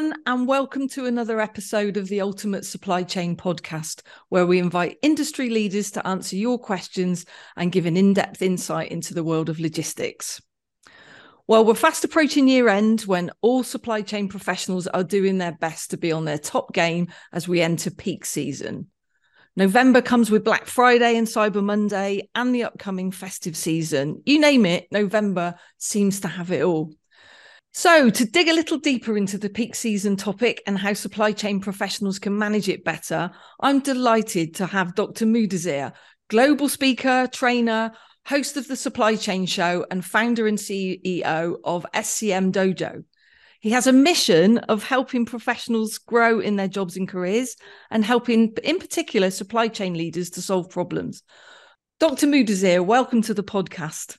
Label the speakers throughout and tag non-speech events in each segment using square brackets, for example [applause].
Speaker 1: everyone, and welcome to another episode of the Ultimate Supply Chain Podcast, where we invite industry leaders to answer your questions and give an in depth insight into the world of logistics. Well, we're fast approaching year end when all supply chain professionals are doing their best to be on their top game as we enter peak season. November comes with Black Friday and Cyber Monday and the upcoming festive season. You name it, November seems to have it all. So, to dig a little deeper into the peak season topic and how supply chain professionals can manage it better, I'm delighted to have Dr. Mudassir, global speaker, trainer, host of the Supply Chain Show, and founder and CEO of SCM Dojo. He has a mission of helping professionals grow in their jobs and careers and helping, in particular, supply chain leaders to solve problems. Dr. Mudassir, welcome to the podcast.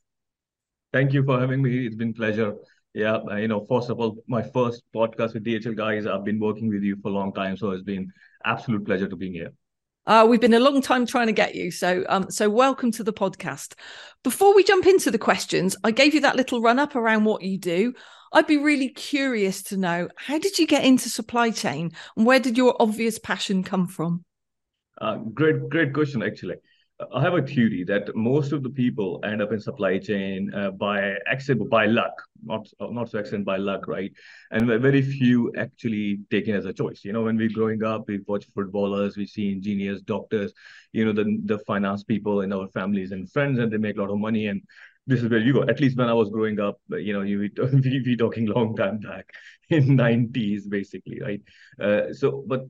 Speaker 2: Thank you for having me. It's been pleasure. Yeah, uh, you know, first of all, my first podcast with DHL guys. I've been working with you for a long time, so it's been absolute pleasure to being here.
Speaker 1: Uh, we've been a long time trying to get you, so um, so welcome to the podcast. Before we jump into the questions, I gave you that little run up around what you do. I'd be really curious to know how did you get into supply chain, and where did your obvious passion come from?
Speaker 2: Uh, great, great question, actually. I have a theory that most of the people end up in supply chain uh, by accident, by luck, not not so accident by luck, right? And very few actually taken as a choice. You know, when we're growing up, we watch footballers, we see engineers, doctors, you know, the the finance people in our families and friends, and they make a lot of money. And this is where you go. At least when I was growing up, you know, you [laughs] we we talking long time back [laughs] in 90s, basically, right? Uh, so, but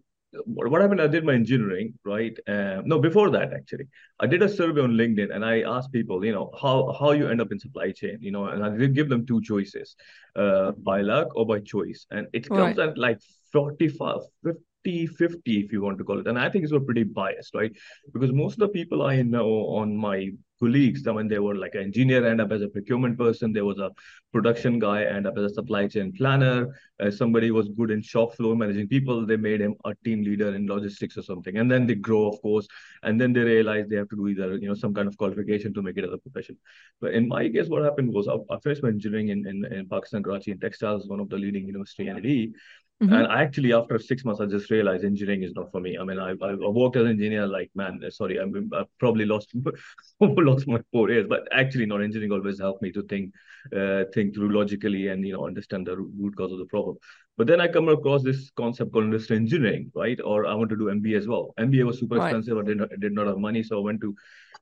Speaker 2: what happened? I did my engineering, right? Uh, no, before that, actually, I did a survey on LinkedIn and I asked people, you know, how how you end up in supply chain, you know, and I did give them two choices, uh, by luck or by choice, and it comes right. at like 45, 50, 50, if you want to call it. And I think it's pretty biased, right? Because most of the people I know on my colleagues, I mean, they were like an engineer, end up as a procurement person. There was a production guy, end up as a supply chain planner. Uh, somebody was good in shop floor managing people. They made him a team leader in logistics or something. And then they grow, of course, and then they realize they have to do either, you know, some kind of qualification to make it as a profession. But in my case, what happened was I, I finished my engineering in, in, in Pakistan, Karachi, in textiles, one of the leading university NLE. Mm-hmm. And actually, after six months, I just realized engineering is not for me. I mean, I I worked as an engineer, like man, sorry, I, I probably lost [laughs] lost my four years, but actually, not engineering always helped me to think uh, think through logically and you know understand the root cause of the problem. But then I come across this concept called industrial engineering, right? Or I want to do MBA as well. MBA was super right. expensive. I did not, I did not have money, so I went to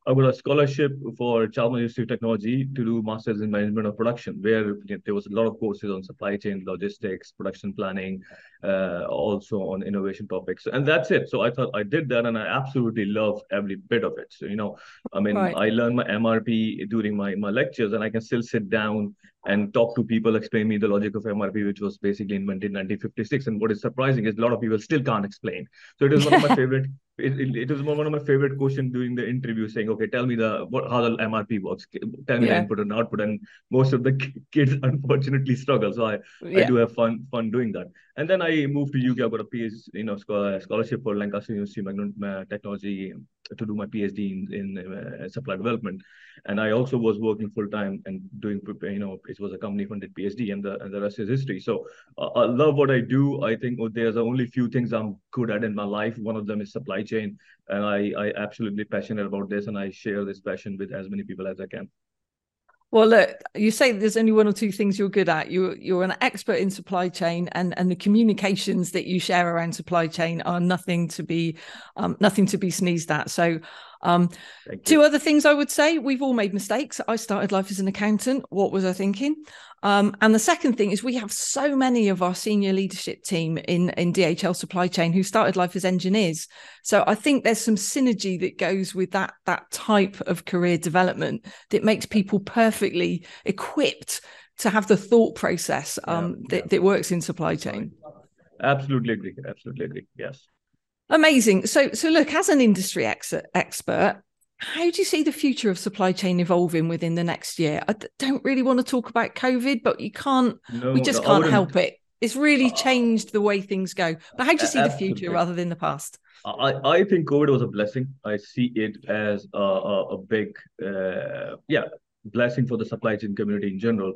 Speaker 2: I got a scholarship for Chalmers Institute of Technology to do masters in management of production, where there was a lot of courses on supply chain, logistics, production planning, uh, also on innovation topics, and that's it. So I thought I did that, and I absolutely love every bit of it. So you know, I mean, right. I learned my MRP during my my lectures, and I can still sit down and talk to people, explain me the logic of MRP, which was basically invented in 1956. And what is surprising is a lot of people still can't explain. So it is one of my [laughs] favorite. It, it, it was one of my favorite questions during the interview, saying, "Okay, tell me the what how the MRP works. Tell me yeah. the input and output." And most of the kids [laughs] unfortunately struggle. So I, yeah. I do have fun fun doing that. And then I moved to UK. I got a PhD, you know, scholarship for Lancaster University of Technology to do my PhD in, in uh, supply development, and I also was working full time and doing you know it was a company funded PhD, and the and the rest is history. So uh, I love what I do. I think oh, there's only few things I'm good at in my life. One of them is supply chain, and I I absolutely passionate about this, and I share this passion with as many people as I can.
Speaker 1: Well, look, you say there's only one or two things you're good at. You're you're an expert in supply chain, and and the communications that you share around supply chain are nothing to be um, nothing to be sneezed at. So um, two other things I would say: we've all made mistakes. I started life as an accountant. What was I thinking? Um, and the second thing is we have so many of our senior leadership team in in DHL supply chain who started life as engineers. So I think there's some synergy that goes with that that type of career development that makes people perfectly equipped to have the thought process um, yeah, that, that works in supply chain.
Speaker 2: Absolutely agree. Absolutely agree. Yes.
Speaker 1: Amazing. So, so look, as an industry ex- expert, how do you see the future of supply chain evolving within the next year? I don't really want to talk about COVID, but you can't. No, we just can't help it. It's really changed the way things go. But how do you see Absolutely. the future rather than the past?
Speaker 2: I, I think COVID was a blessing. I see it as a, a, a big, uh, yeah, blessing for the supply chain community in general.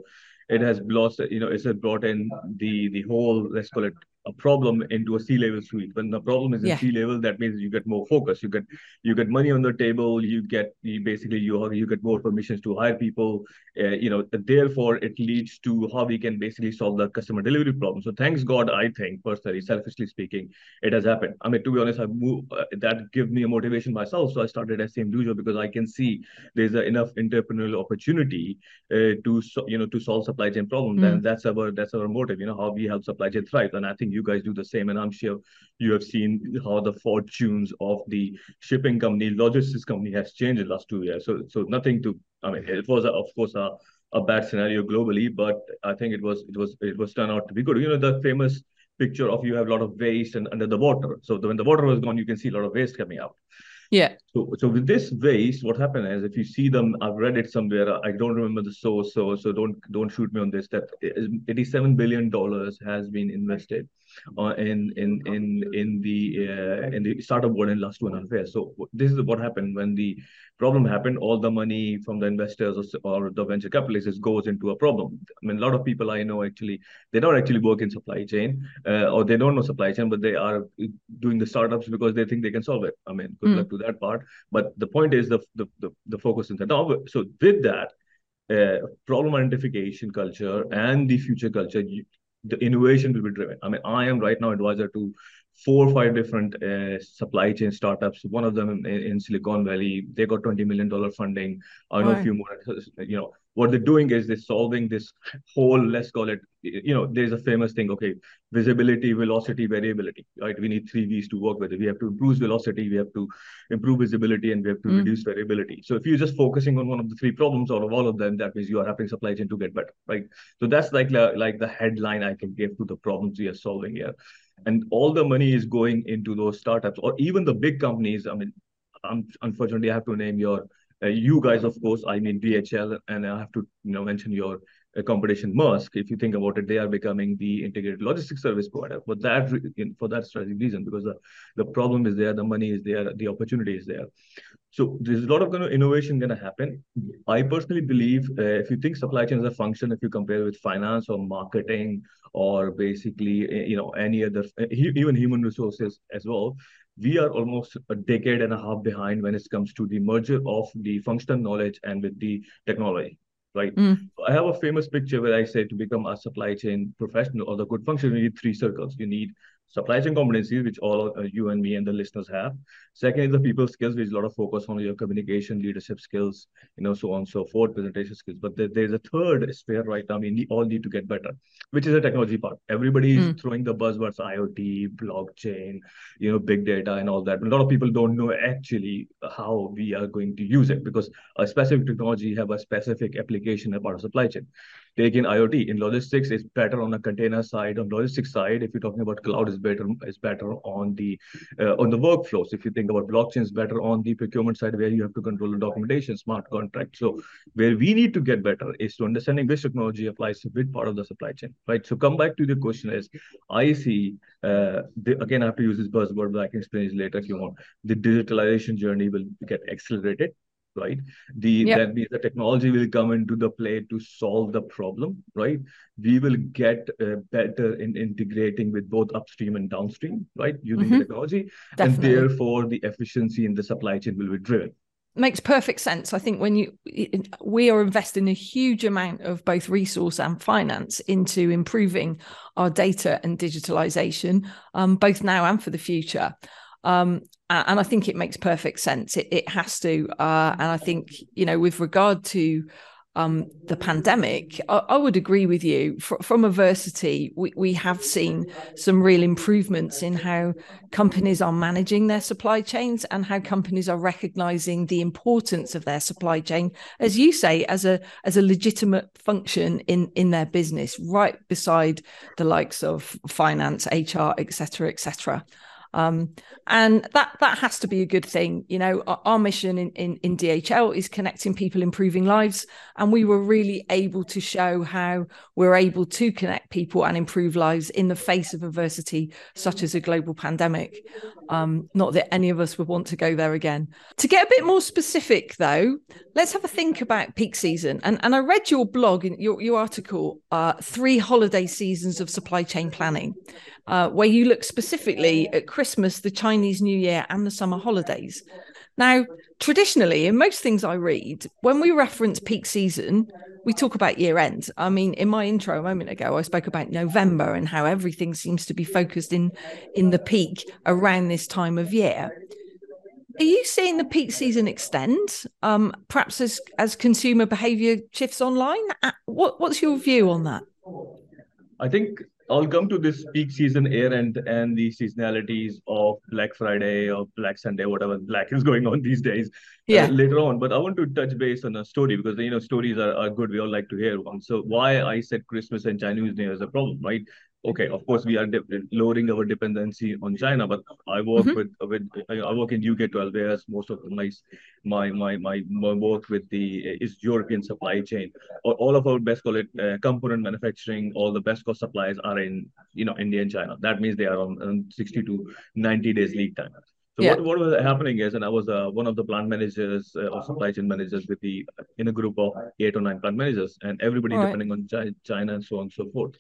Speaker 2: It has lost, you know, it's brought in the the whole let's call it a problem into a C-level suite. When the problem is in
Speaker 1: Yeah.
Speaker 2: C-level, that means you get more focus. You get you get money on the table. You get you basically you you get more permissions to hire people. Uh, you know, therefore it leads to how we can basically solve the customer delivery problem. So thanks God, I think personally, selfishly speaking, it has happened. I mean, to be honest, I move uh, that give me a motivation myself. So I started SCM Dojo because I can see there's a, enough entrepreneurial opportunity uh, to so, you know to solve supply chain problems.
Speaker 1: Mm.
Speaker 2: And that's our that's our motive. You know how we help supply chain thrive. And I think you guys do the same. And I'm sure you have seen how the fortunes of the shipping company, logistics company has changed in the last two years. So so nothing to I mean it was a, of course a a bad scenario globally, but I think it was it was it was turned out to be good. You know the famous picture of you have a lot of waste and under the water. So when the water was gone, you can see a lot of waste coming out.
Speaker 1: Yeah.
Speaker 2: So, so with this waste, what happened is if you see them, I've read it somewhere. I don't remember the source, so so don't don't shoot me on this. That eighty-seven billion dollars has been invested uh, in in in in the uh, in the startup world and last two and a half years. So this is what happened when the problem happened. All the money from the investors or, or the venture capitalists goes into a problem. I mean, a lot of people I know actually they don't actually work in supply chain uh, or they don't know supply chain, but they are doing the startups because they think they can solve it. I mean, good
Speaker 1: Mm.
Speaker 2: luck to that part. But the point is the the the, the focus in the now. So with that. Uh, problem identification culture and the future culture, the innovation will be driven. I mean, I am right now advisor to four or five different uh, supply chain startups. One of them in, in, Silicon Valley, they got twenty million dollar funding. I know a few more. You know what they're doing is they're solving this whole. Let's call it. You know, there's a famous thing. Okay, visibility, velocity, variability. Right? We need three V's to work with it. We have to improve velocity. We have to improve visibility, and we have to
Speaker 1: Mm.
Speaker 2: reduce variability. So if you're just focusing on one of the three problems of all of them, that means you are helping supply chain to get better. Right? So that's like the, like the headline I can give to the problems we are solving here and all the money is going into those startups or even the big companies i mean um, unfortunately i have to name your uh, you guys of course i mean dhl and i have to you know mention your uh, competition Maersk. If you think about it, they are becoming the integrated logistics service provider for that for that strategic reason because the, the problem is there, the money is there, the opportunity is there. So there's a lot of kind of innovation going to happen. I personally believe uh, if you think supply chain is a function, if you compare with finance or marketing or basically uh, you know any other uh, even human resources as well, we are almost a decade and a half behind when it comes to the merger of the functional knowledge and with the technology. Right.
Speaker 1: Mm.
Speaker 2: I have a famous picture where I say to become a supply chain professional or the good function, you need three circles. You need supply chain competencies, which all uh, you and me and the listeners have. Second is the people skills, which is a lot of focus on your communication, leadership skills, you know, so on and so forth, presentation skills. But there, there's a third sphere right now. We need, all need to get better, which is the technology part. Everybody is
Speaker 1: Mm.
Speaker 2: throwing the buzzwords IoT, blockchain, you know, big data and all that. But a lot of people don't know actually how we are going to use it because a specific technology have a specific application about a supply chain. Take in IoT in logistics, it's better on the container side. On logistics side, if you're talking about cloud, is better is better on the uh, on the workflows. If you think about blockchain, is better on the procurement side where you have to control the documentation, smart contract. So where we need to get better is to understanding which technology applies to which part of the supply chain, right? So come back to the question is, I see uh, the, again I have to use this buzzword, but I can explain it later if you want. The digitalization journey will get accelerated right the that means the technology will come into the play to solve the problem right we will get uh, better in integrating with both upstream and downstream right using the
Speaker 1: Mhm.
Speaker 2: technology
Speaker 1: Definitely.
Speaker 2: and therefore the efficiency in the supply chain will be driven
Speaker 1: makes perfect sense. I think when you we are investing a huge amount of both resource and finance into improving our data and digitalization, um, both now and for the future. Um, a- and I think it makes perfect sense. It, it has to. Uh, and I think you know, with regard to um, the pandemic, I, I would agree with you. Fr- from adversity, we, we have seen some real improvements in how companies are managing their supply chains and how companies are recognizing the importance of their supply chain, as you say, as a as a legitimate function in in their business, right beside the likes of finance, HR, etc., etc. Um, and that that has to be a good thing. You know, our, our mission in, in, in DHL is connecting people, improving lives. And we were really able to show how we're able to connect people and improve lives in the face of adversity, such as a global pandemic. Um, not that any of us would want to go there again. To get a bit more specific, though, let's have a think about peak season. And, and I read your blog, your, your article, uh, Three Holiday Seasons of Supply Chain Planning uh, where you look specifically at Christmas, the Chinese New Year, and the summer holidays. Now, traditionally, in most things I read, when we reference peak season, we talk about year end. I mean, in my intro a moment ago, I spoke about November and how everything seems to be focused in in the peak around this time of year. Are you seeing the peak season extend, um, perhaps as as consumer behaviour shifts online? Uh, what, what's your view on that?
Speaker 2: I think I'll come to this peak season air and and the seasonalities of Black Friday or Black Sunday, whatever Black is going on these days. Uh,
Speaker 1: yeah.
Speaker 2: Uh, later on, but I want to touch base on a story because you know stories are, are good. We all like to hear one. So why I said Christmas and Chinese New Year is a problem, right? Okay, of course we are lowering our dependency on China, but I work mm-hmm. with with I work in UK 12 years. Most of my my my my, work with the is European supply chain. All of our best call it uh, component manufacturing. All the best cost suppliers are in you know India and China. That means they are on, on 60 to 90 days lead time. So yeah. what, what was happening is, and I was uh, one of the plant managers uh, or supply chain managers with the in a group of eight or nine plant managers, and everybody right. depending on China and so on and so forth.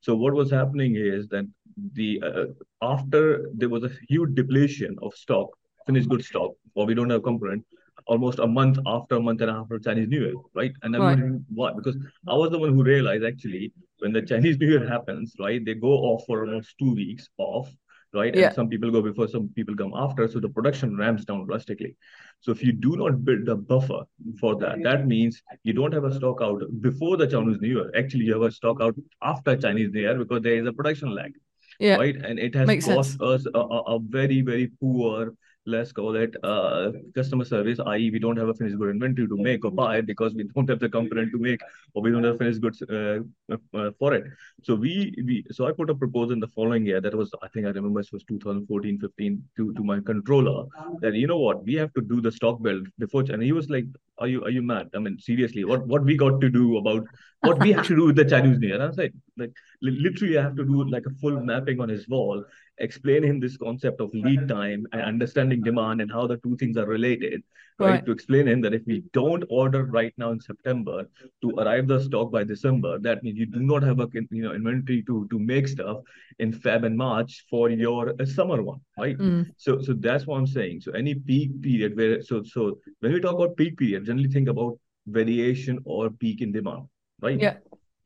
Speaker 2: So what was happening is that the uh, after there was a huge depletion of stock, finished good stock, or we don't have component, almost a month after a month and a half after Chinese New Year, right? And I'm right. wondering why, because I was the one who realized actually when the Chinese New Year happens, right, they go off for almost two weeks off right? Yeah. And some people go before, some people come after. So the production ramps down drastically. So if you do not build a buffer for that, that means you don't have a stock out before the Chinese New Year. Actually, you have a stock out after Chinese New Year because there is a production lag. Yeah. Right. And it has Makes cost sense. us a, a, very, very poor let's call it uh, customer service, i.e., we don't have a finished good inventory to make or buy because we don't have the component to make or we don't have finished goods uh, uh, for it. So we we so I put a proposal in the following year. That was I think I remember it was 2014, 15 to to my controller that you know what we have to do the stock build before and he was like, are you are you mad? I mean seriously, what what we got to do about what we have to do with the Chinese New Year? And I was like like literally I have to do like a full mapping on his wall explain him this concept of lead time and understanding demand and how the two things are related right, right. to explain him that if we don't order right now in september to arrive the stock by december that means you do not have a you know inventory to to make stuff in feb and march for your uh, summer one right? Mm. so so that's what i'm saying. So any peak period where so so when we talk about peak period generally think about variation or peak in demand right?
Speaker 1: Yeah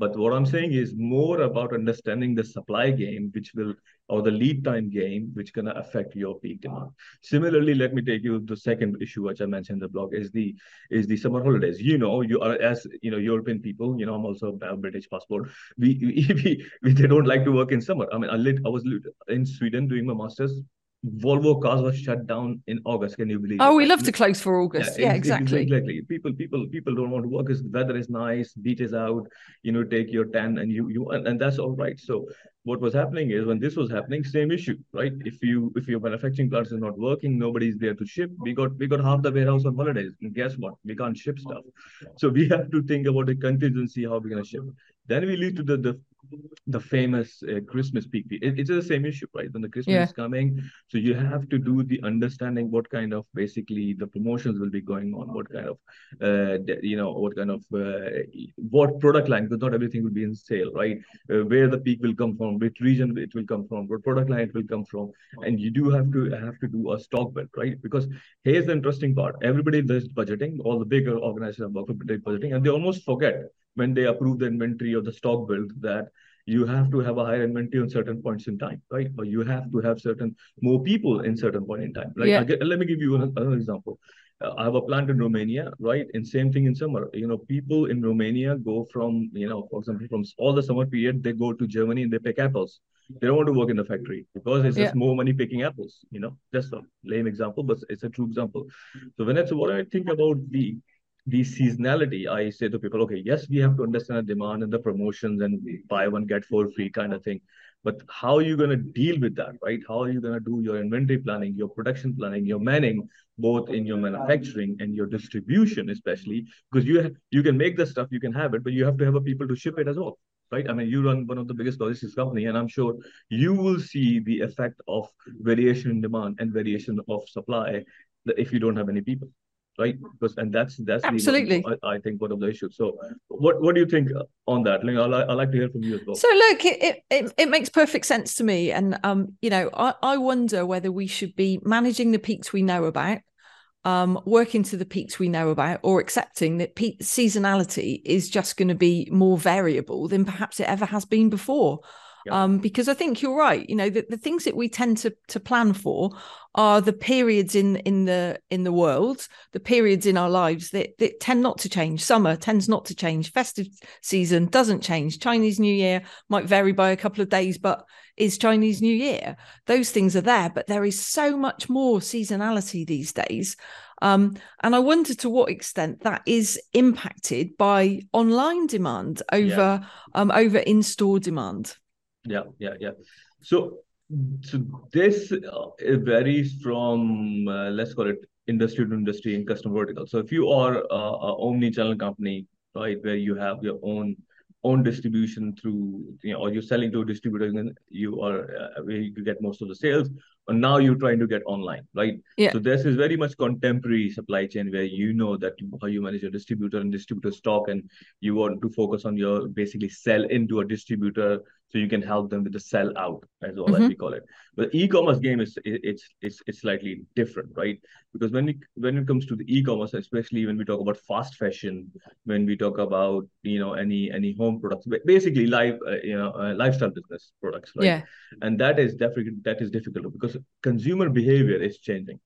Speaker 2: but what I'm saying is more about understanding the supply game, which will, or the lead time game, which gonna affect your peak demand. Similarly, let me take you the second issue, which I mentioned in the blog, is the is the summer holidays. You know, you are as you know European people. You know, I'm also a British passport. We, [laughs] we, we they don't like to work in summer. I mean, I, lit, I was in Sweden doing my masters Volvo cars were shut down in August. Can you believe?
Speaker 1: Oh, it? we love to close for August. Yeah, yeah exactly.
Speaker 2: Exactly. People, people, people don't want to work because the weather is nice, beach is out. You know, take your tan and you, you, and, and that's all right. So what was happening is when this was happening, same issue, right? If you, if your manufacturing plants is not working, nobody's there to ship. We got, we got half the warehouse on holidays. And guess what? We can't ship stuff. So we have to think about the contingency how we're gonna ship. Then we lead to the the the famous uh, Christmas peak. It, it's the same issue, right? When the Christmas yeah. is coming, so you have to do the understanding what kind of basically the promotions will be going on, what kind of, uh, you know, what kind of uh, what product line because not everything will be in sale, right? Uh, where the peak will come from, which region it will come from, what product line it will come from, and you do have to have to do a stock build, right? Because here's the interesting part: everybody does budgeting, all the bigger organizations with budgeting, and they almost forget when they approve the inventory or the stock build that you have to have a higher inventory on certain points in time, right? Or you have to have certain more people in certain point in time. Like, yeah. get, let me give you another example. Uh, I have a plant in Romania, right? And same thing in summer. You know, people in Romania go from, you know, for example, from all the summer period, they go to Germany and they pick apples. They don't want to work in the factory because it's yeah. just more money picking apples. You know, just a lame example, but it's a true example. So when it's what I think about the the seasonality, I say to people, okay, yes, we have to understand the demand and the promotions and buy one, get four free kind of thing. but how are you going to deal with that right? How are you going to do your inventory planning your production planning your manning both in your manufacturing and your distribution especially? Because you you can make the stuff you can have it but you have to have a people to ship it as well right? I mean you run one of the biggest logistics company and i'm sure you will see the effect of variation in demand and variation of supply if you don't have any people right? Because and that's that's
Speaker 1: absolutely
Speaker 2: the, I, I, think one of the issues. So what what do you think on that? Like, I'd, I'd like to hear from you as well.
Speaker 1: So look, it, it it makes perfect sense to me, and um, you know, I I wonder whether we should be managing the peaks we know about. Um, working to the peaks we know about, or accepting that peak seasonality is just going to be more variable than perhaps it ever has been before. Yeah. Um, because I think you're right. You know, the, the things that we tend to to plan for are the periods in in the in the world, the periods in our lives that, that tend not to change. Summer tends not to change. Festive season doesn't change. Chinese New Year might vary by a couple of days, but is Chinese New Year. Those things are there, but there is so much more seasonality these days. Um, and I wonder to what extent that is impacted by online demand over yeah. um, over in store demand.
Speaker 2: Yeah, yeah, yeah. So, so this uh, varies from uh, let's call it industry to industry and customer vertical. So if you are a, a omni-channel company, right, where you have your own own distribution through you know or you're selling to a distributor and you are uh, where you get most of the sales and now you're trying to get online right
Speaker 1: yeah
Speaker 2: so this is very much contemporary supply chain where you know that how you manage your distributor and distributor stock and you want to focus on your basically sell into a distributor so you can help them with the sell out as well mm-hmm. as we call it. But e-commerce game is it's it's it's slightly different right? Because when we when it comes to the e-commerce especially when we talk about fast fashion when we talk about you know any any home products basically live uh, you know uh, lifestyle business products right?
Speaker 1: Yeah.
Speaker 2: And that is definitely that is difficult because consumer behavior is changing.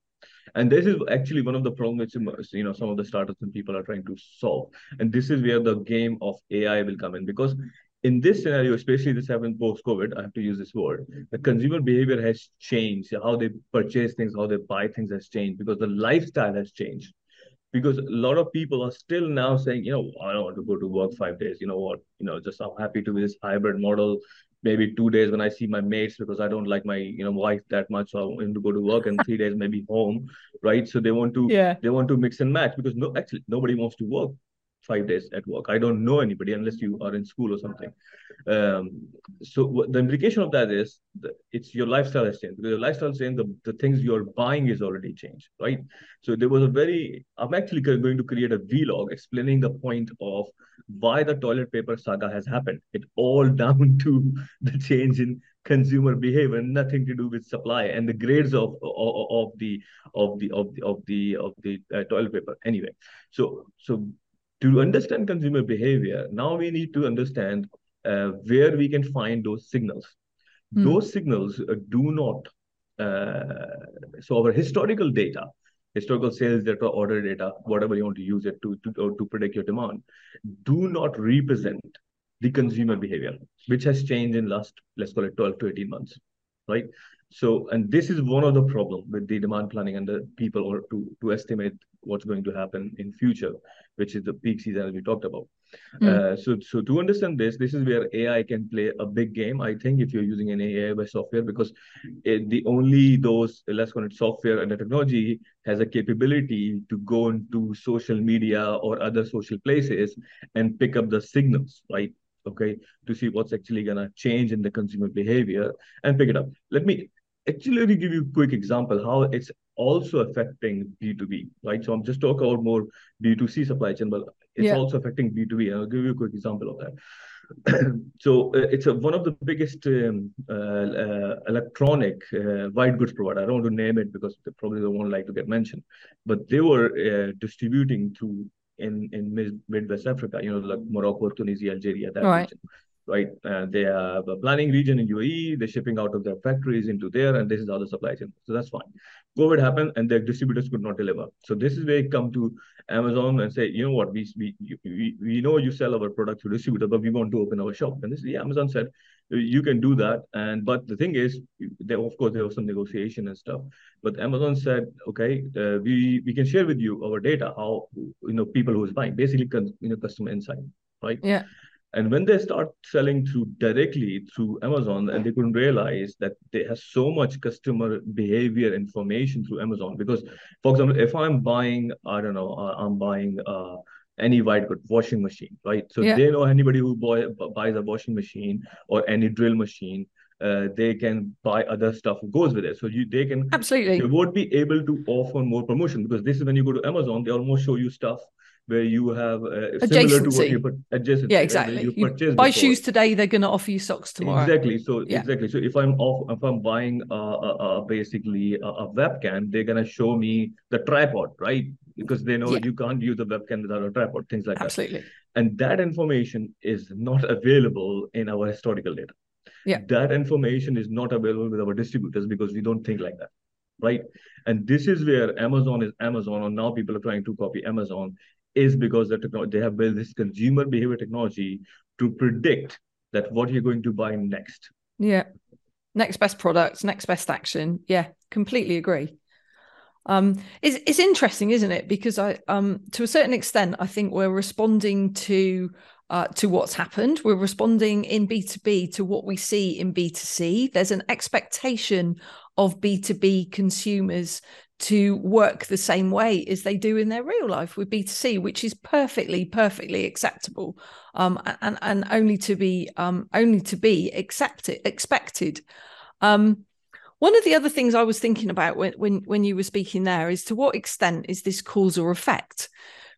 Speaker 2: And this is actually one of the problems which you know some of the startups and people are trying to solve. And this is where the game of ai will come in because in this scenario, especially this happened post-COVID, I have to use this word, the consumer behavior has changed. How they purchase things, how they buy things has changed because the lifestyle has changed. Because a lot of people are still now saying, you know, I don't want to go to work five days. You know what? You know, just I'm happy to be this hybrid model. Maybe two days when I see my mates because I don't like my, you know, wife that much. So I want to go to work and three days maybe home, right? So they want to,
Speaker 1: yeah,
Speaker 2: they want to mix and match because no, actually nobody wants to work five days at work. I don't know anybody unless you are in school or something. Um, so the implication of that is that it's your lifestyle has changed because your lifestyle is changed. The, the things you're buying is already changed, right? So there was a very, I'm actually going to create a vlog explaining the point of why the toilet paper saga has happened. It all [laughs] down to the change in consumer behavior, nothing to do with supply and the grades of of, of the of the of the of the of the uh, toilet paper. Anyway, so so to understand consumer behavior, now we need to understand uh, where we can find those signals. Mm. Those signals uh, do not, uh, so our historical data, historical sales data, order data, whatever you want to use it to, to, to predict your demand, do not represent the consumer behavior, which has changed in last, let's call it 12 to 18 months, right? So, and this is one of the problem with the demand planning and the people or to, to estimate what's going to happen in future, which is the peak season as we talked about. Mm. Uh, so, so to understand this, this is where AI can play a big game. I think if you're using an AI by software, because it, the only those let's call it software and the technology has a capability to go into social media or other social places and pick up the signals, right? Okay, to see what's actually gonna change in the consumer behavior and pick it up. Let me actually give you a quick example how it's also affecting B2B, right? So I'm just talking about more B2C supply chain, but it's yeah. also affecting B2B. And I'll give you a quick example of that. [clears throat] so uh, it's a, one of the biggest um, uh, uh, electronic uh, white goods provider. I don't want to name it because they probably don't want like to get mentioned, but they were uh, distributing to in in Mid- Midwest Africa, you know, like Morocco, Tunisia, Algeria, that right. region right? Uh, they have a planning region in UAE, they're shipping out of their factories into there, and this is how the supply chain. So that's fine. COVID happened, and their distributors could not deliver. So this is where you come to Amazon and say, you know what, we we we, we know you sell our product to distributor, but we want to open our shop. And this is yeah, Amazon said you can do that. And but the thing is, there of course there was some negotiation and stuff. But Amazon said, okay, uh, we we can share with you our data, how you know people who's buying, basically you know customer insight, right?
Speaker 1: Yeah
Speaker 2: And when they start selling through directly through Amazon, and they couldn't realize that they have so much customer behavior information through Amazon. Because, for example, if I'm buying, I don't know, uh, I'm buying uh, any white good washing machine, right? So yeah. they know anybody who buy, buys a washing machine or any drill machine, uh, they can buy other stuff goes with it. So you they can
Speaker 1: absolutely
Speaker 2: they won't be able to offer more promotion because this is when you go to Amazon, they almost show you stuff where you have uh, similar to what you put adjacent.
Speaker 1: Yeah, exactly. You, you buy before. shoes today, they're going to offer you socks tomorrow.
Speaker 2: Exactly. So yeah. exactly. So if I'm off, if I'm buying uh, basically a, a, webcam, they're going to show me the tripod, right? Because they know yeah. you can't use a webcam without a tripod, things like
Speaker 1: Absolutely.
Speaker 2: that. Absolutely. And that information is not available in our historical data.
Speaker 1: Yeah.
Speaker 2: That information is not available with our distributors because we don't think like that right? And this is where Amazon is Amazon, and now people are trying to copy Amazon is because the technology, they have built this consumer behavior technology to predict that what you're going to buy next.
Speaker 1: Yeah. Next best product, next best action. Yeah, completely agree. Um, it's, it's interesting, isn't it? Because I, um, to a certain extent, I think we're responding to uh, to what's happened. We're responding in B2B to what we see in B2C. There's an expectation of B2B consumers to work the same way as they do in their real life with B2C, which is perfectly, perfectly acceptable, um, and and only to be um, only to be accepted expected. Um, one of the other things I was thinking about when, when when you were speaking there is to what extent is this cause or effect?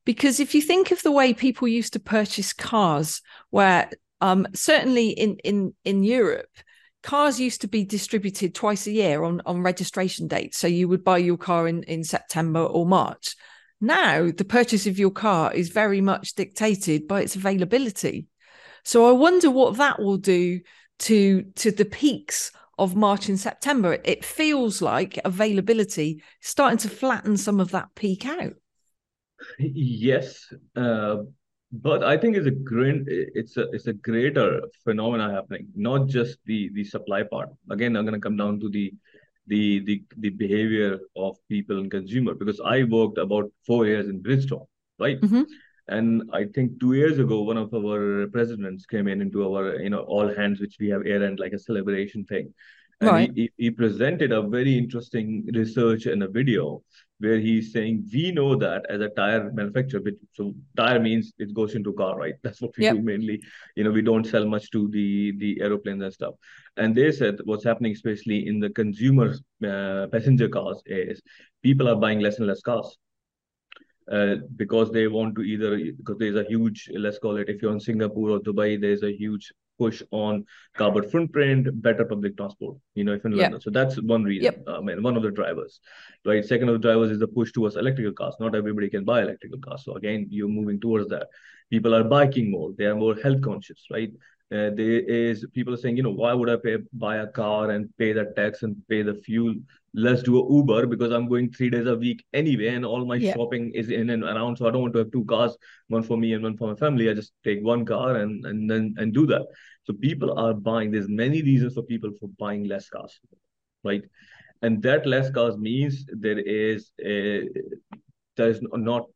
Speaker 1: Because if you think of the way people used to purchase cars, where um, certainly in in in Europe, cars used to be distributed twice a year on, on registration dates. So you would buy your car in, in September or March. Now, the purchase of your car is very much dictated by its availability. So I wonder what that will do to, to the peaks of March and September. It feels like availability starting to flatten some of that peak out.
Speaker 2: Yes, uh, but I think it's a great it's a it's a greater phenomena happening, not just the the supply part. Again, I'm gonna come down to the the the the behavior of people and consumer because I worked about four years in Bridgestone, right?
Speaker 1: Mm-hmm.
Speaker 2: And I think two years ago, one of our presidents came in into our you know all hands, which we have air and like a celebration thing. And
Speaker 1: right.
Speaker 2: he, he presented a very interesting research and a video where he's saying we know that as a tire manufacturer so tire means it goes into car right [laughs] that's what we yep. do mainly you know we don't sell much to the the aeroplanes and stuff and they said what's happening especially in the consumer uh, passenger cars is people are buying less and less cars uh, because they want to either because there's a huge let's call it if you're in singapore or dubai there's a huge push on carbon footprint, better public transport, you know, if in London. So that's one reason, yep. I mean, one of the drivers, right? Second of the drivers is the push towards electrical cars. Not everybody can buy electrical cars. So again, you're moving towards that. People are biking more. They are more health conscious, right? Uh, there is people are saying, you know, why would I pay buy a car and pay the tax and pay the fuel? Let's do a Uber because I'm going three days a week anyway, and all my yeah. shopping is in and around. So I don't want to have two cars, one for me and one for my family. I just take one car and and then and do that. So people are buying. There's many reasons for people for buying less cars, right? And that less cars means there is a there is not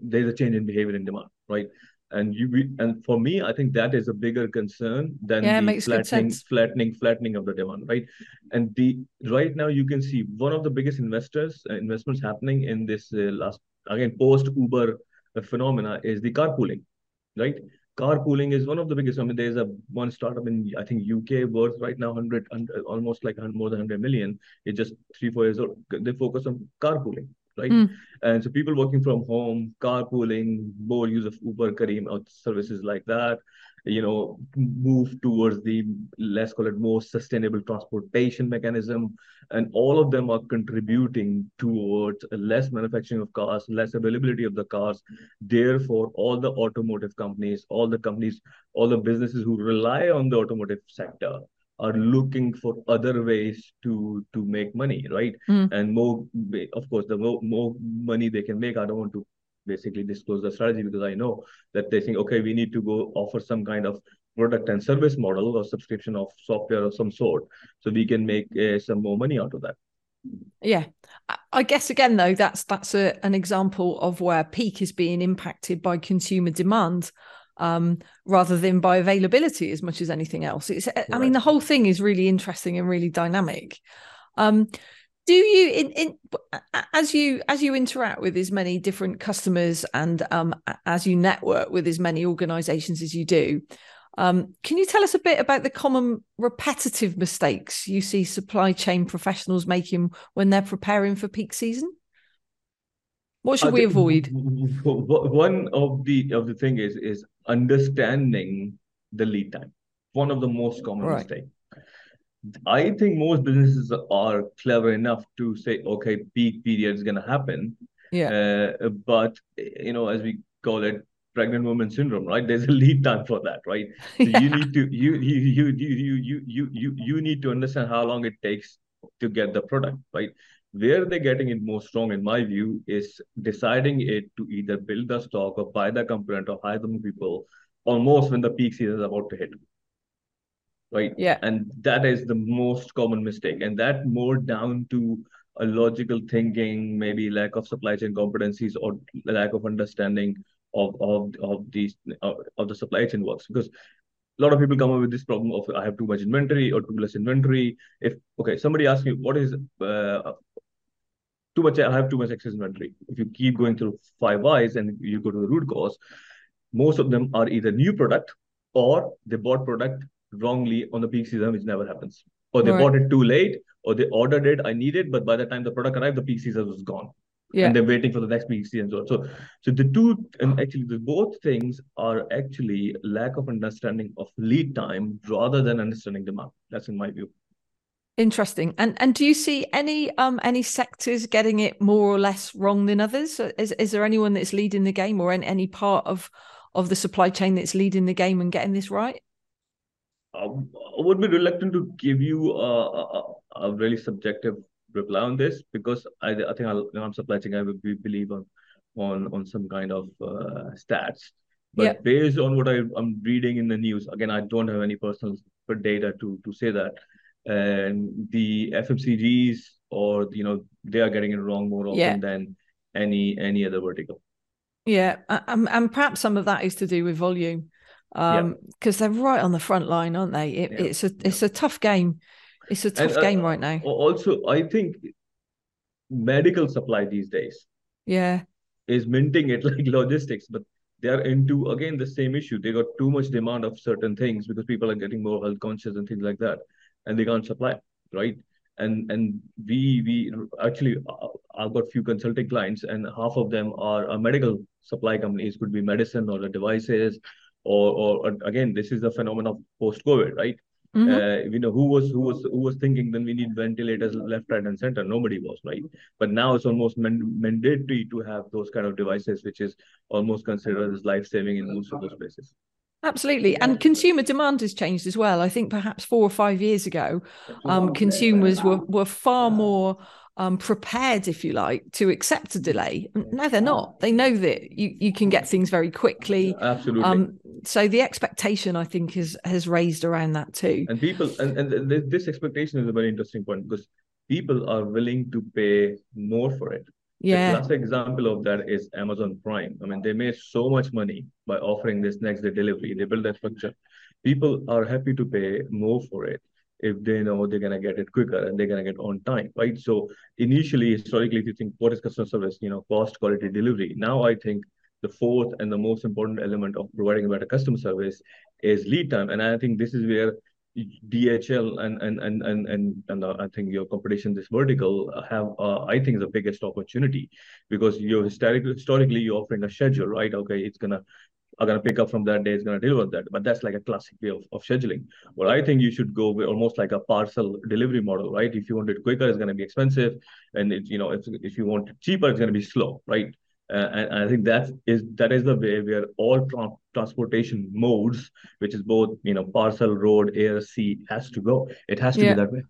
Speaker 2: there's a change in behavior and demand, right? And you and for me i think that is a bigger concern than
Speaker 1: yeah,
Speaker 2: the flattening flattening flattening of the demand right? And the right now you can see one of the biggest investors uh, investments happening in this uh, last again post uber phenomena is the carpooling right? Carpooling is one of the biggest i mean there's a one startup in i think uk worth right now 100, 100 almost like more than 100 million. It's just three four years old. They focus on carpooling right? Mm. And so people working from home, carpooling, more use of Uber, Careem, or services like that, you know, move towards the let's call it more sustainable transportation mechanism, and all of them are contributing towards less manufacturing of cars, less availability of the cars. Therefore, all the automotive companies, all the companies, all the businesses who rely on the automotive sector are looking for other ways to to make money right?
Speaker 1: Mm.
Speaker 2: and more of course the more, more money they can make i don't want to basically disclose the strategy because i know that they think okay we need to go offer some kind of product and service model or subscription of software of some sort so we can make uh, some more money out of that.
Speaker 1: Yeah. I guess again though that's that's a, an example of where peak is being impacted by consumer demand um, rather than by availability as much as anything else. It's, right. I mean, the whole thing is really interesting and really dynamic. Um, do you in, in as you as you interact with as many different customers and um, as you network with as many organizations as you do um, can you tell us a bit about the common repetitive mistakes you see supply chain professionals making when they're preparing for peak season what should we avoid [laughs]
Speaker 2: one of the of the thing is is understanding the lead time one of the most common right. mistakes I think most businesses are clever enough to say, okay, peak period is going to happen.
Speaker 1: Yeah.
Speaker 2: Uh, but you know, as we call it, pregnant woman syndrome, right? There's a lead time for that, right? So [laughs] yeah. you need to you you you you you you you you need to understand how long it takes to get the product, right? Where they're getting it most strong, in my view, is deciding it to either build the stock or buy the component or hire the people almost when the peak season is about to hit right?
Speaker 1: Yeah.
Speaker 2: And that is the most common mistake. And that more down to a logical thinking, maybe lack of supply chain competencies or lack of understanding of of of these uh, of the supply chain works. Because a lot of people come up with this problem of I have too much inventory or too less inventory. If okay, somebody asks me what is uh, too much, I have too much excess inventory. If you keep going through five whys and you go to the root cause, most of them are either new product or they bought product wrongly on the peak season, which never happens. Or they right. bought it too late, or they ordered it, I need it, but by the time the product arrived, the peak season was gone. Yeah. And they're waiting for the next peak season. So, on. so so the two, and actually, the both things are actually lack of understanding of lead time rather than understanding demand. That's in my view.
Speaker 1: Interesting. And and do you see any um any sectors getting it more or less wrong than others? Is is there anyone that's leading the game, or any, any part of of the supply chain that's leading the game and getting this right?
Speaker 2: I would be reluctant to give you a, a, a really subjective reply on this because I, I think I'll, I'm supply chain I would be believe on on on some kind of uh, stats. But yeah. based on what I, am reading in the news, again, I don't have any personal data to to say that. And the FMCGs or you know they are getting it wrong more often yeah. than any any other vertical.
Speaker 1: Yeah, and, and perhaps some of that is to do with volume um because they're right on the front line aren't they it, yeah. it's a it's a tough game it's a tough and, uh, game right now.
Speaker 2: also i think medical supply these days
Speaker 1: yeah.
Speaker 2: is minting it [laughs] like logistics but they are into again the same issue. They got too much demand of certain things because people are getting more health conscious and things like that and they can't supply right? And and we we actually uh, I've got few consulting clients and half of them are, are medical supply companies could be medicine or the devices or, or, again, this is a phenomenon of post-COVID, right? Mm-hmm. Uh, you know who was who was who was thinking then we need ventilators left, right, and center. Nobody was, right? But now it's almost man- mandatory to have those kind of devices, which is almost considered as life saving in most of those places.
Speaker 1: Absolutely. And consumer demand has changed as well. I think perhaps four or five years ago, um, consumers were, were far more um, prepared, if you like, to accept a delay. No, they're not. They know that you, you can get things very quickly.
Speaker 2: Absolutely. Um,
Speaker 1: so the expectation, I think, is has raised around that too.
Speaker 2: And people, and, and this expectation is a very interesting point because people are willing to pay more for it.
Speaker 1: Yeah.
Speaker 2: The classic example of that is Amazon Prime. I mean, they made so much money by offering this next day delivery. They built that structure. People are happy to pay more for it if they know they're going to get it quicker and they're going to get on time, right? So initially, historically, if you think what is customer service, you know, cost, quality, delivery. Now I think the fourth and the most important element of providing a better customer service is lead time. And I think this is where DHL and and and and and, and uh, I think your competition, this vertical, have uh, I think the biggest opportunity because you're historically historically you're offering a schedule, right? Okay, it's gonna are going to pick up from that day, it's going to deliver that. But that's like a classic way of, of scheduling. Well, I think you should go with almost like a parcel delivery model, right? If you want it quicker, it's going to be expensive. And it, you know, if, if you want it cheaper, it's going to be slow, right? Uh, and, and, I think that is that is the way where all tra- transportation modes, which is both you know parcel, road, air, sea, has to go. It has to yeah. be that way.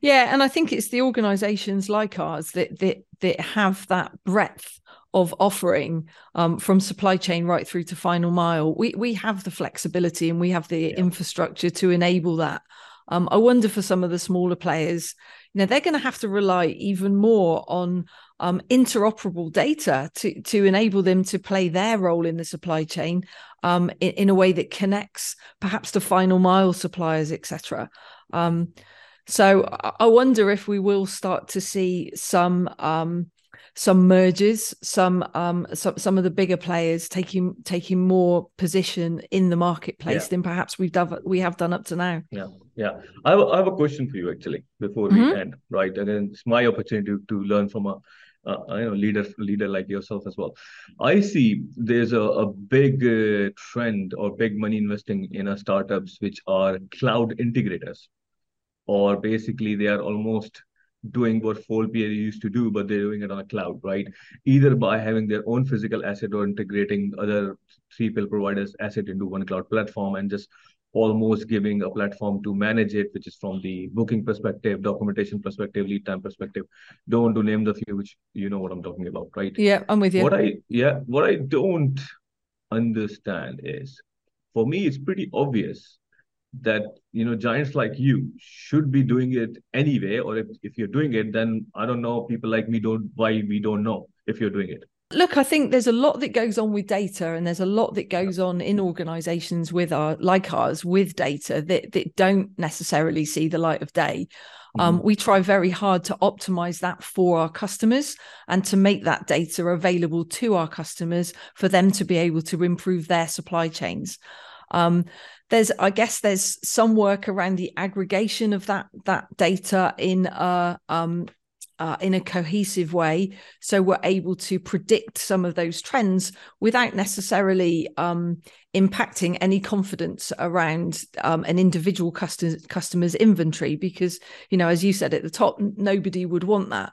Speaker 1: Yeah, and I think it's the organisations like ours that that that have that breadth of offering um, from supply chain right through to final mile. We we have the flexibility and we have the yeah. infrastructure to enable that. Um, I wonder for some of the smaller players, you know they're going to have to rely even more on um, interoperable data to to enable them to play their role in the supply chain um, in, in, a way that connects perhaps to final mile suppliers, etc. Um, so I wonder if we will start to see some um, some mergers, some um, some some of the bigger players taking taking more position in the marketplace yeah. than perhaps we've done we have done up to now.
Speaker 2: Yeah, yeah. I have, I have a question for you actually before mm-hmm. we end, right? And then it's my opportunity to, learn from a uh, you know leader leader like yourself as well i see there's a, a big uh, trend or big money investing in startups which are cloud integrators or basically they are almost doing what 4PL used to do, but they're doing it on a cloud, right? Either by having their own physical asset or integrating other 3PL providers' asset into one cloud platform and just almost giving a platform to manage it, which is from the booking perspective, documentation perspective, lead time perspective. Don't want to name the few, which you know what I'm talking about, right?
Speaker 1: Yeah, I'm with you.
Speaker 2: What I yeah, what I don't understand is for me, it's pretty obvious that you know giants like you should be doing it anyway or if, if you're doing it then i don't know people like me don't why we don't know if you're doing it.
Speaker 1: Look i think there's a lot that goes on with data and there's a lot that goes on in organizations with our like ours with data that, that don't necessarily see the light of day. Um, mm-hmm. we try very hard to optimize that for our customers and to make that data available to our customers for them to be able to improve their supply chains um, there's i guess there's some work around the aggregation of that that data in a um, uh, in a cohesive way. So we're able to predict some of those trends without necessarily um, impacting any confidence around um, an individual customer, customer's inventory because you know as you said at the top nobody would want that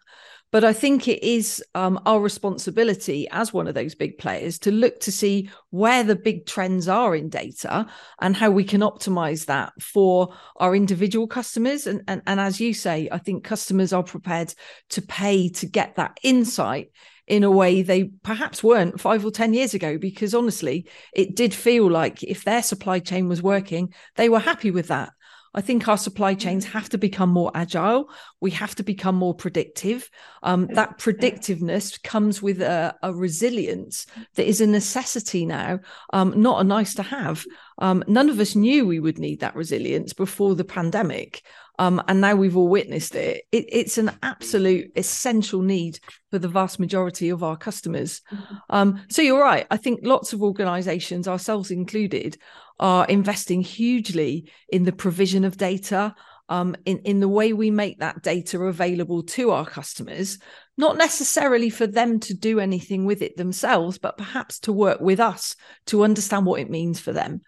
Speaker 1: but I think it is um, our responsibility as one of those big players to look to see where the big trends are in data and how we can optimize that for our individual customers. And, and, and as you say, I think customers are prepared to pay to get that insight in a way they perhaps weren't five or 10 years ago, because honestly, it did feel like if their supply chain was working, they were happy with that. I think our supply chains have to become more agile. We have to become more predictive. Um, that predictiveness comes with a, a, resilience that is a necessity now, um, not a nice to have. Um, none of us knew we would need that resilience before the pandemic. Um, and now we've all witnessed it. it. It's an absolute essential need for the vast majority of our customers. Um, so you're right. I think lots of organizations, ourselves included, are investing hugely in the provision of data, um, in, in the way we make that data available to our customers, not necessarily for them to do anything with it themselves, but perhaps to work with us to understand what it means for them.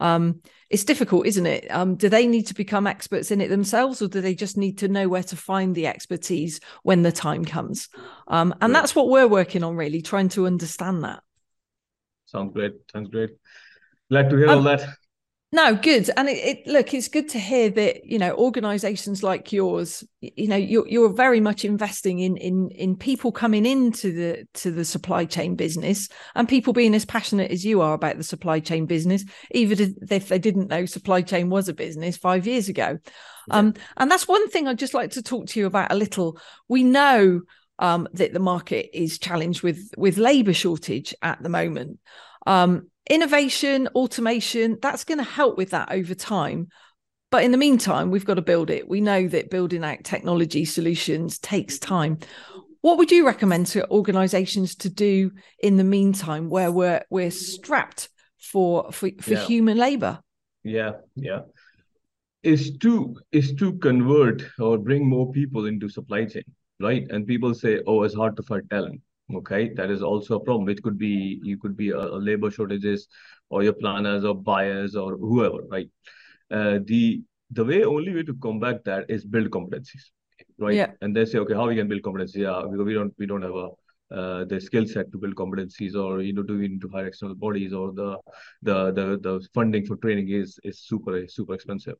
Speaker 1: Um, it's difficult, isn't it? Um, do they need to become experts in it themselves, or do they just need to know where to find the expertise when the time comes? Um, and that's what we're working on, really, trying to understand that.
Speaker 2: Sounds great. Sounds great. Glad to hear um, all that.
Speaker 1: No, good. And it, it, look, it's good to hear that you know organisations like yours, you know, you're you're very much investing in in in people coming into the to the supply chain business and people being as passionate as you are about the supply chain business, even if they didn't know supply chain was a business five years ago. Yeah. Um, and that's one thing I'd just like to talk to you about a little. We know um, that the market is challenged with with labour shortage at the moment. Um, innovation, automation, that's going to help with that over time. But in the meantime, we've got to build it. We know that building out technology solutions takes time. What would you recommend to organizations to do in the meantime where we're we're strapped for for, for yeah. human labor?
Speaker 2: Yeah, yeah. Is to is to convert or bring more people into supply chain, right? And people say, oh, it's hard to find talent okay that is also a problem. Which could be you could be a, a labor shortages or your planners or buyers or whoever right? Uh, the the way only way to combat that is build competencies right?
Speaker 1: Yeah.
Speaker 2: and they say okay how we can build competencies? Yeah because we don't we don't have a uh, the skill set to build competencies or you know do we need to hire external bodies or the the the, the funding for training is is super super expensive.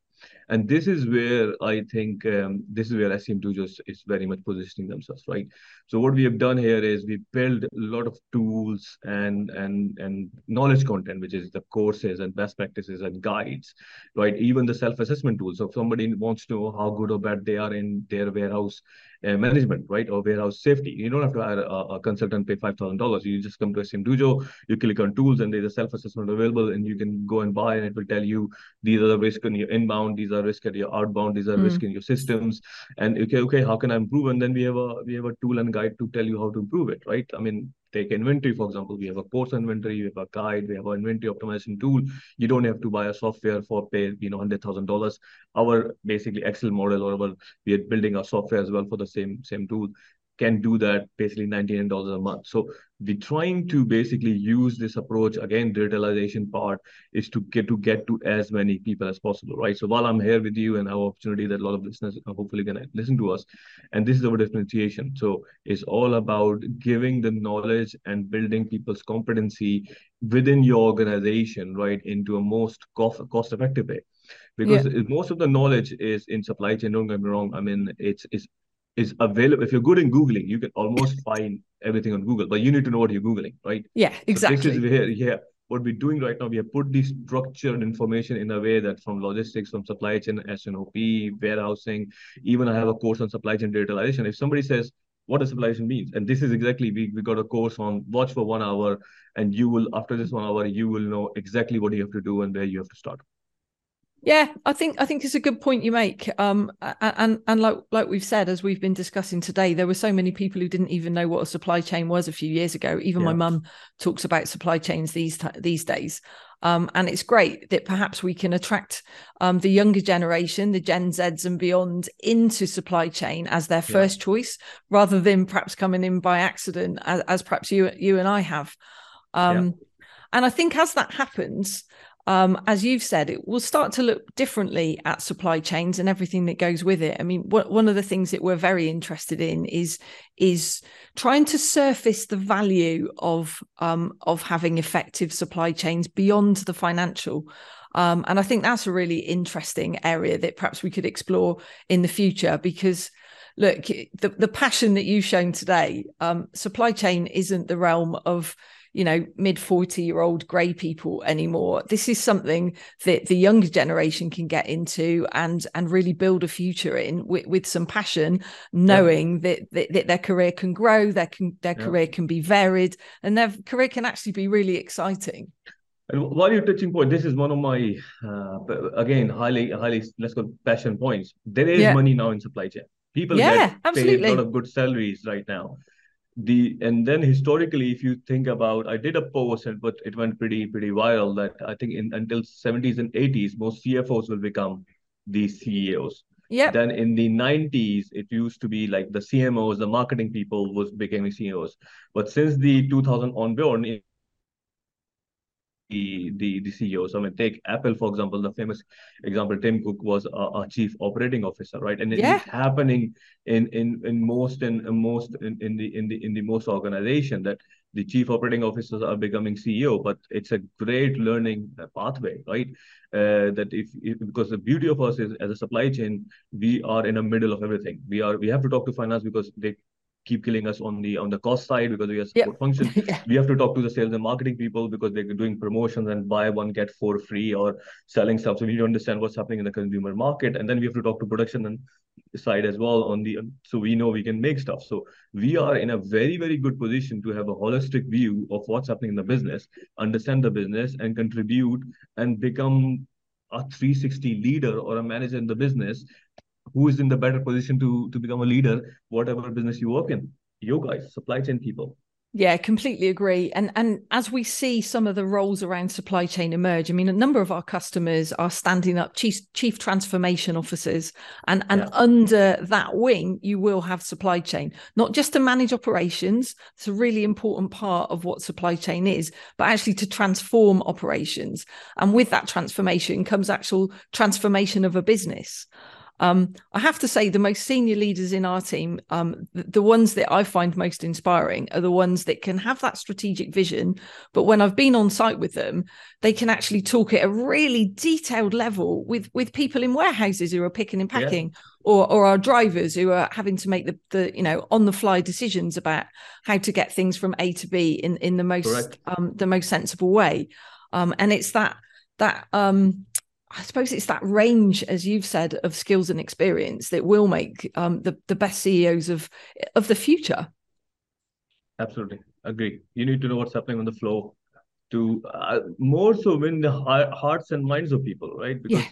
Speaker 2: And this is where i think um, this is where SCM Dojo is very much positioning themselves right? So what we have done here is we build a lot of tools and and and knowledge content which is the courses and best practices and guides right? Even the self assessment tools. So if somebody wants to know how good or bad they are in their warehouse uh, management, right, or warehouse safety. You don't have to hire a, a consultant, pay five thousand dollars. You just come to SCM Dojo, you click on tools, and there's a self-assessment available, and you can go and buy, and it will tell you these are the risk in your inbound, these are risk at your outbound, these are mm. risk in your systems, and okay, okay, how can I improve? And then we have a we have a tool and guide to tell you how to improve it, right? I mean, take inventory, for example, we have a course inventory, we have a guide, we have an inventory optimization tool. You don't have to buy a software for pay, you know, hundred thousand dollars. Our basically Excel model or our we are building our software as well for the same same tool can do that basically $99 a month. So we're trying to basically use this approach. Again, digitalization part is to get to get to as many people as possible, right? So while I'm here with you and have opportunity that a lot of listeners are hopefully gonna listen to us, and this is our differentiation. So it's all about giving the knowledge and building people's competency within your organization, right, into a most cost cost effective way because yeah. most of the knowledge is in supply chain. Don't get me wrong. I mean, it's it's is available. If you're good in Googling, you can almost find everything on Google, but you need to know what you're Googling, right?
Speaker 1: Yeah, exactly. So this
Speaker 2: is where, yeah, what we're doing right now, we have put the structured information in a way that from logistics, from supply chain, S&OP, warehousing, even I have a course on supply chain digitalization. If somebody says, what does supply chain means? And this is exactly, we, we got a course on watch for one hour, and you will, after this one hour, you will know exactly what you have to do and where you have to start.
Speaker 1: Yeah, I think I think it's a good point you make. Um, and and like like we've said, as we've been discussing today, there were so many people who didn't even know what a supply chain was a few years ago. Even yeah. my mum talks about supply chains these these days. Um, and it's great that perhaps we can attract um, the younger generation, the Gen Zs and beyond, into supply chain as their yeah. first choice, rather than perhaps coming in by accident, as, as perhaps you you and I have. Um, yeah. And I think as that happens, um, as you've said, it will start to look differently at supply chains and everything that goes with it. I mean, one of the things that we're very interested in is is trying to surface the value of um, of having effective supply chains beyond the financial. Um, and I think that's a really interesting area that perhaps we could explore in the future because look, the, the passion that you've shown today, um, supply chain isn't the realm of you know mid 40 year old grey people anymore this is something that the younger generation can get into and and really build a future in with, with some passion knowing yeah. that, that, that their career can grow their can their yeah. career can be varied and their career can actually be really exciting
Speaker 2: and while you're touching point, this is one of my uh, again highly highly let's go passion points. There is yeah. money now in supply chain. People yeah, get absolutely. paid a lot of good salaries right now the and then historically if you think about i did a post and but it went pretty pretty viral that i think in until 70s and 80s most cfos will become these ceos yeah then in the 90s it used to be like the cmos the marketing people was becoming ceos but since the 2000 onboard the, the, the CEOs. I mean, take Apple, for example, the famous example, Tim Cook was a, a chief operating officer, right? And yeah. it's happening in, in, in most in, in most in, in the in the in the most organization that the chief operating officers are becoming CEO, but it's a great learning pathway, right? Uh, that if, if, because the beauty of us is as a supply chain, we are in the middle of everything. We are we have to talk to finance because they keep killing us on the on the cost side because we are support yep. function. [laughs] yeah. We have to talk to the sales and marketing people because they're doing promotions and buy one get four free or selling stuff. So we need to understand what's happening in the consumer market, and then we have to talk to production and side as well on the so we know we can make stuff. So we are in a very very good position to have a holistic view of what's happening in the business, understand the business, and contribute and become a 360 leader or a manager in the business who is in the better position to to become a leader whatever business you work in. You guys supply chain people.
Speaker 1: Yeah completely agree. And and as we see some of the roles around supply chain emerge i mean a number of our customers are standing up chief chief transformation officers and and yeah. under that wing you will have supply chain. Not just to manage operations it's a really important part of what supply chain is but actually to transform operations. And with that transformation comes actual transformation of a business Um, I have to say, the most senior leaders in our team, um, the, the, ones that I find most inspiring, are the ones that can have that strategic vision. But when I've been on site with them, they can actually talk at a really detailed level with with people in warehouses who are picking and packing, yeah. or or our drivers who are having to make the the you know on the fly decisions about how to get things from A to B in in the most um, the most sensible way. Um, and it's that that um, I suppose it's that range, as you've said, of skills and experience that will make um, the the best CEOs of of the future.
Speaker 2: Absolutely, agree. You need to know what's happening on the floor to uh, more so win the hearts and minds of people, right? Because yeah.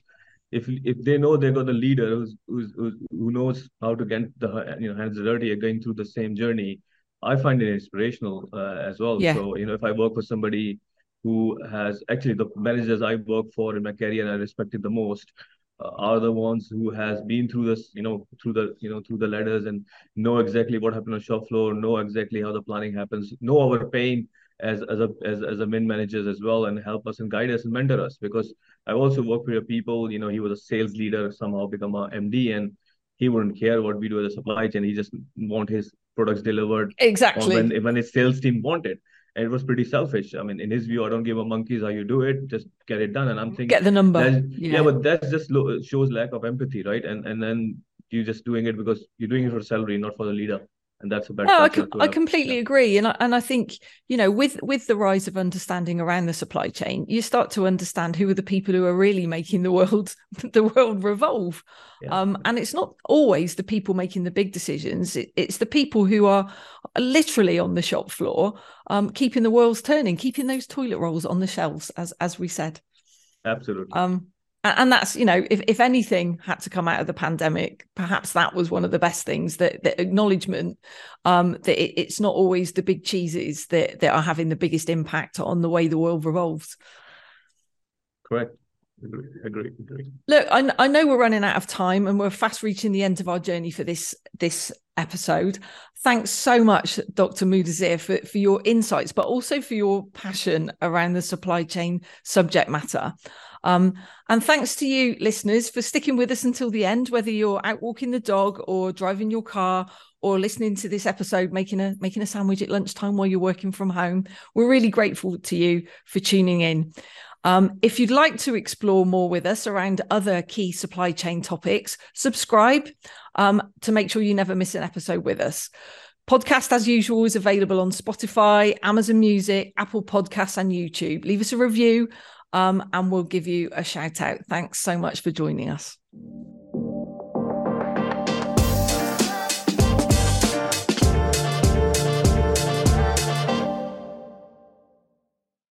Speaker 2: if if they know they got the leader who's, who's, who knows how to get the you know hands dirty going through the same journey, I find it inspirational uh, as well. Yeah. So you know, if I work for somebody who has actually the managers I work for in my career and I respected the most uh, are the ones who has been through this, you know, through the, you know, through the ladders and know exactly what happened on shop floor, know exactly how the planning happens, know our pain as as a as, as a min managers as well, and help us and guide us and mentor us. Because I've also worked with people, you know, he was a sales leader, somehow become a MD, and he wouldn't care what we do as a supply chain. He just want his products delivered
Speaker 1: exactly
Speaker 2: when when his sales team wanted and it was pretty selfish. I mean, in his view, I don't give a monkeys how you do it, just get it done. And I'm thinking,
Speaker 1: get the number.
Speaker 2: Yeah. yeah, but that just lo- shows lack of empathy, right? And and then you're just doing it because you're doing it for salary, not for the leader and that's a bad.
Speaker 1: No, I, com- I completely yeah. agree, and I, and I think you know with with the rise of understanding around the supply chain, you start to understand who are the people who are really making the world [laughs] the world revolve, yeah. um, and it's not always the people making the big decisions. It, it's the people who are literally on the shop floor, um, keeping the worlds turning, keeping those toilet rolls on the shelves, as as we said.
Speaker 2: Absolutely.
Speaker 1: Um, and that's you know if, if anything had to come out of the pandemic perhaps that was one of the best things that the acknowledgement um, that it, it's not always the big cheeses that that are having the biggest impact on the way the world revolves.
Speaker 2: Correct. Agree agree, agree.
Speaker 1: look I, I know we're running out of time and we're fast reaching the end of our journey for this this episode. Thanks so much dr Mudassir for, for your insights but also for your passion around the supply chain subject matter um, and thanks to you, listeners, for sticking with us until the end, whether you're out walking the dog or driving your car or listening to this episode, making a making a sandwich at lunchtime while you're working from home. We're really grateful to you for tuning in. Um, if you'd like to explore more with us around other key supply chain topics, subscribe um, to make sure you never miss an episode with us. Podcast, as usual, is available on Spotify, Amazon Music, Apple Podcasts, and YouTube. Leave us a review um, and we'll give you a shout out. Thanks so much for joining us.